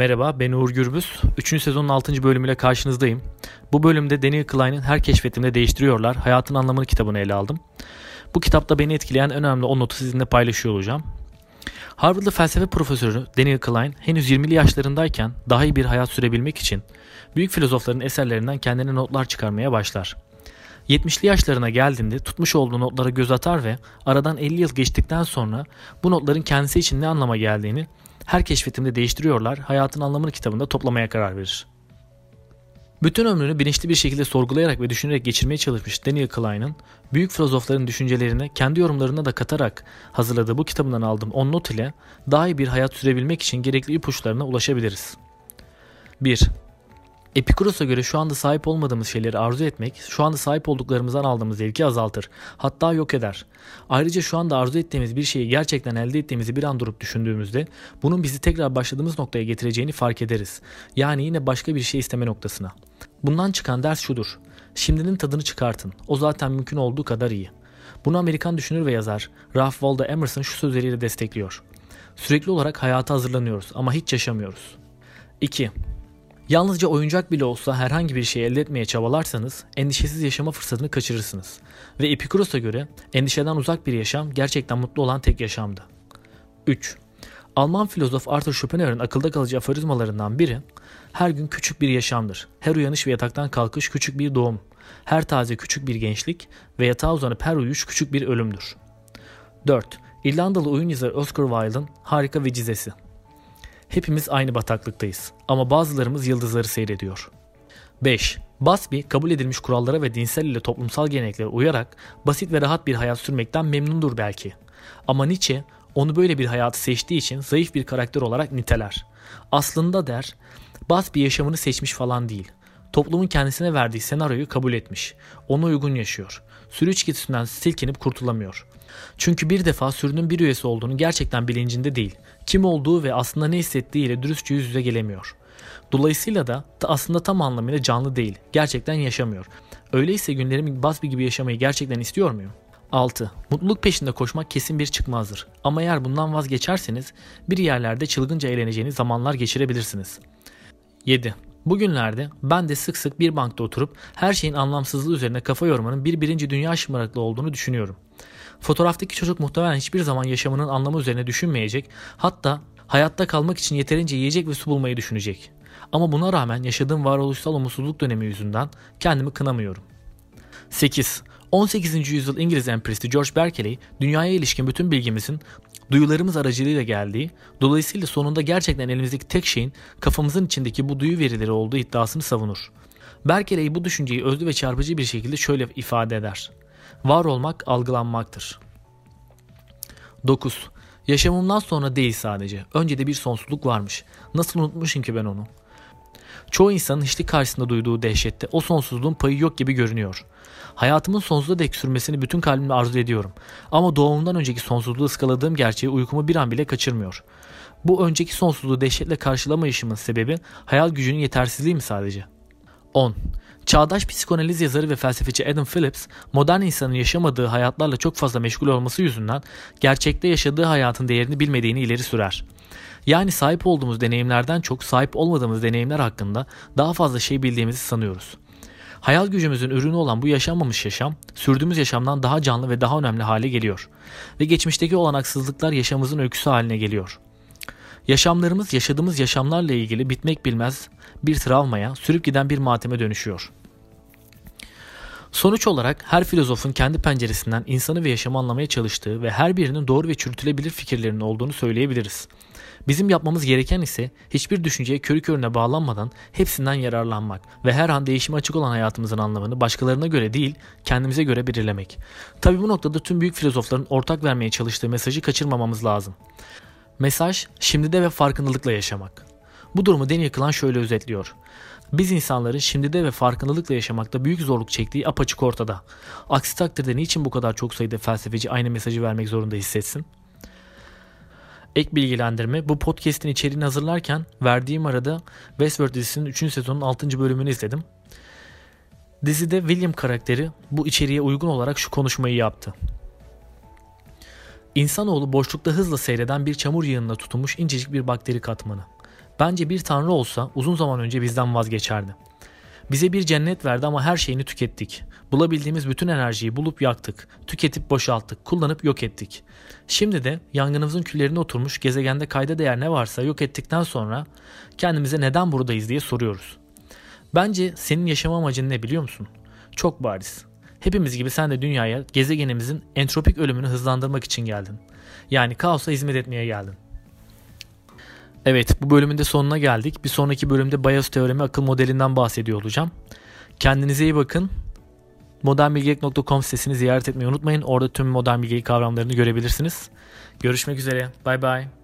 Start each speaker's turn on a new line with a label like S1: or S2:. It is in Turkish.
S1: Merhaba ben Uğur Gürbüz. 3. sezonun 6. bölümüyle karşınızdayım. Bu bölümde Daniel Klein'in Her Keşfetimde Değiştiriyorlar Hayatın Anlamını kitabını ele aldım. Bu kitapta beni etkileyen önemli o notu sizinle paylaşıyor olacağım. Harvard'lı felsefe profesörü Daniel Klein henüz 20'li yaşlarındayken daha iyi bir hayat sürebilmek için büyük filozofların eserlerinden kendine notlar çıkarmaya başlar. 70'li yaşlarına geldiğinde tutmuş olduğu notlara göz atar ve aradan 50 yıl geçtikten sonra bu notların kendisi için ne anlama geldiğini her keşfetimde değiştiriyorlar, hayatın anlamını kitabında toplamaya karar verir. Bütün ömrünü bilinçli bir şekilde sorgulayarak ve düşünerek geçirmeye çalışmış Daniel Klein'ın büyük filozofların düşüncelerini kendi yorumlarına da katarak hazırladığı bu kitabından aldığım 10 not ile daha iyi bir hayat sürebilmek için gerekli ipuçlarına ulaşabiliriz. 1. Epikuros'a göre şu anda sahip olmadığımız şeyleri arzu etmek, şu anda sahip olduklarımızdan aldığımız zevki azaltır. Hatta yok eder. Ayrıca şu anda arzu ettiğimiz bir şeyi gerçekten elde ettiğimizi bir an durup düşündüğümüzde bunun bizi tekrar başladığımız noktaya getireceğini fark ederiz. Yani yine başka bir şey isteme noktasına. Bundan çıkan ders şudur. Şimdinin tadını çıkartın. O zaten mümkün olduğu kadar iyi. Bunu Amerikan düşünür ve yazar Ralph Waldo Emerson şu sözleriyle destekliyor. Sürekli olarak hayata hazırlanıyoruz ama hiç yaşamıyoruz. 2. Yalnızca oyuncak bile olsa herhangi bir şey elde etmeye çabalarsanız endişesiz yaşama fırsatını kaçırırsınız. Ve Epikuros'a göre endişeden uzak bir yaşam gerçekten mutlu olan tek yaşamdı. 3. Alman filozof Arthur Schopenhauer'ın akılda kalıcı aforizmalarından biri, her gün küçük bir yaşamdır. Her uyanış ve yataktan kalkış küçük bir doğum. Her taze küçük bir gençlik ve yatağa uzanıp her uyuş küçük bir ölümdür. 4. İrlandalı oyun yazarı Oscar Wilde'ın Harika Vecizesi Hepimiz aynı bataklıktayız ama bazılarımız yıldızları seyrediyor. 5. Busby kabul edilmiş kurallara ve dinsel ile toplumsal geleneklere uyarak basit ve rahat bir hayat sürmekten memnundur belki. Ama Nietzsche onu böyle bir hayatı seçtiği için zayıf bir karakter olarak niteler. Aslında der, Busby yaşamını seçmiş falan değil. Toplumun kendisine verdiği senaryoyu kabul etmiş. Ona uygun yaşıyor. Sürü içkisinden silkinip kurtulamıyor. Çünkü bir defa sürünün bir üyesi olduğunu gerçekten bilincinde değil. Kim olduğu ve aslında ne hissettiğiyle dürüstçe yüz yüze gelemiyor. Dolayısıyla da aslında tam anlamıyla canlı değil. Gerçekten yaşamıyor. Öyleyse günlerimi Busby gibi yaşamayı gerçekten istiyor muyum? 6. Mutluluk peşinde koşmak kesin bir çıkmazdır. Ama eğer bundan vazgeçerseniz bir yerlerde çılgınca eğleneceğiniz zamanlar geçirebilirsiniz. 7. Bugünlerde ben de sık sık bir bankta oturup her şeyin anlamsızlığı üzerine kafa yormanın bir birinci dünya şımarıklığı olduğunu düşünüyorum. Fotoğraftaki çocuk muhtemelen hiçbir zaman yaşamının anlamı üzerine düşünmeyecek, hatta hayatta kalmak için yeterince yiyecek ve su bulmayı düşünecek. Ama buna rağmen yaşadığım varoluşsal umutsuzluk dönemi yüzünden kendimi kınamıyorum. 8. 18. yüzyıl İngiliz empristi George Berkeley, dünyaya ilişkin bütün bilgimizin duyularımız aracılığıyla geldiği, dolayısıyla sonunda gerçekten elimizdeki tek şeyin kafamızın içindeki bu duyu verileri olduğu iddiasını savunur. Berkeley bu düşünceyi özlü ve çarpıcı bir şekilde şöyle ifade eder. Var olmak algılanmaktır. 9. Yaşamımdan sonra değil sadece. Önce de bir sonsuzluk varmış. Nasıl unutmuşum ki ben onu? Çoğu insanın hiçlik karşısında duyduğu dehşette o sonsuzluğun payı yok gibi görünüyor. Hayatımın sonsuza dek sürmesini bütün kalbimle arzu ediyorum. Ama doğumumdan önceki sonsuzluğu ıskaladığım gerçeği uykumu bir an bile kaçırmıyor. Bu önceki sonsuzluğu dehşetle karşılamayışımın sebebi hayal gücünün yetersizliği mi sadece? 10. Çağdaş psikanaliz yazarı ve felsefeci Adam Phillips, modern insanın yaşamadığı hayatlarla çok fazla meşgul olması yüzünden gerçekte yaşadığı hayatın değerini bilmediğini ileri sürer. Yani sahip olduğumuz deneyimlerden çok sahip olmadığımız deneyimler hakkında daha fazla şey bildiğimizi sanıyoruz. Hayal gücümüzün ürünü olan bu yaşanmamış yaşam, sürdüğümüz yaşamdan daha canlı ve daha önemli hale geliyor. Ve geçmişteki olanaksızlıklar yaşamımızın öyküsü haline geliyor. Yaşamlarımız yaşadığımız yaşamlarla ilgili bitmek bilmez bir travmaya, sürüp giden bir mateme dönüşüyor. Sonuç olarak her filozofun kendi penceresinden insanı ve yaşamı anlamaya çalıştığı ve her birinin doğru ve çürütülebilir fikirlerinin olduğunu söyleyebiliriz. Bizim yapmamız gereken ise hiçbir düşünceye körü körüne bağlanmadan hepsinden yararlanmak ve her an değişime açık olan hayatımızın anlamını başkalarına göre değil kendimize göre belirlemek. Tabi bu noktada tüm büyük filozofların ortak vermeye çalıştığı mesajı kaçırmamamız lazım. Mesaj şimdide ve farkındalıkla yaşamak. Bu durumu Daniel Klan şöyle özetliyor. Biz insanların şimdide ve farkındalıkla yaşamakta büyük zorluk çektiği apaçık ortada. Aksi takdirde niçin bu kadar çok sayıda felsefeci aynı mesajı vermek zorunda hissetsin? Ek bilgilendirme bu podcast'in içeriğini hazırlarken verdiğim arada Westworld dizisinin 3. sezonun 6. bölümünü izledim. Dizide William karakteri bu içeriğe uygun olarak şu konuşmayı yaptı. İnsanoğlu boşlukta hızla seyreden bir çamur yığınına tutunmuş incecik bir bakteri katmanı. Bence bir tanrı olsa uzun zaman önce bizden vazgeçerdi. Bize bir cennet verdi ama her şeyini tükettik. Bulabildiğimiz bütün enerjiyi bulup yaktık, tüketip boşalttık, kullanıp yok ettik. Şimdi de yangınımızın küllerine oturmuş gezegende kayda değer ne varsa yok ettikten sonra kendimize neden buradayız diye soruyoruz. Bence senin yaşam amacın ne biliyor musun? Çok bariz. Hepimiz gibi sen de dünyaya gezegenimizin entropik ölümünü hızlandırmak için geldin. Yani kaosa hizmet etmeye geldin. Evet bu bölümün de sonuna geldik. Bir sonraki bölümde Bayes teoremi akıl modelinden bahsediyor olacağım. Kendinize iyi bakın. modernbilgelik.com sitesini ziyaret etmeyi unutmayın. Orada tüm modern bilgelik kavramlarını görebilirsiniz. Görüşmek üzere. Bay bay.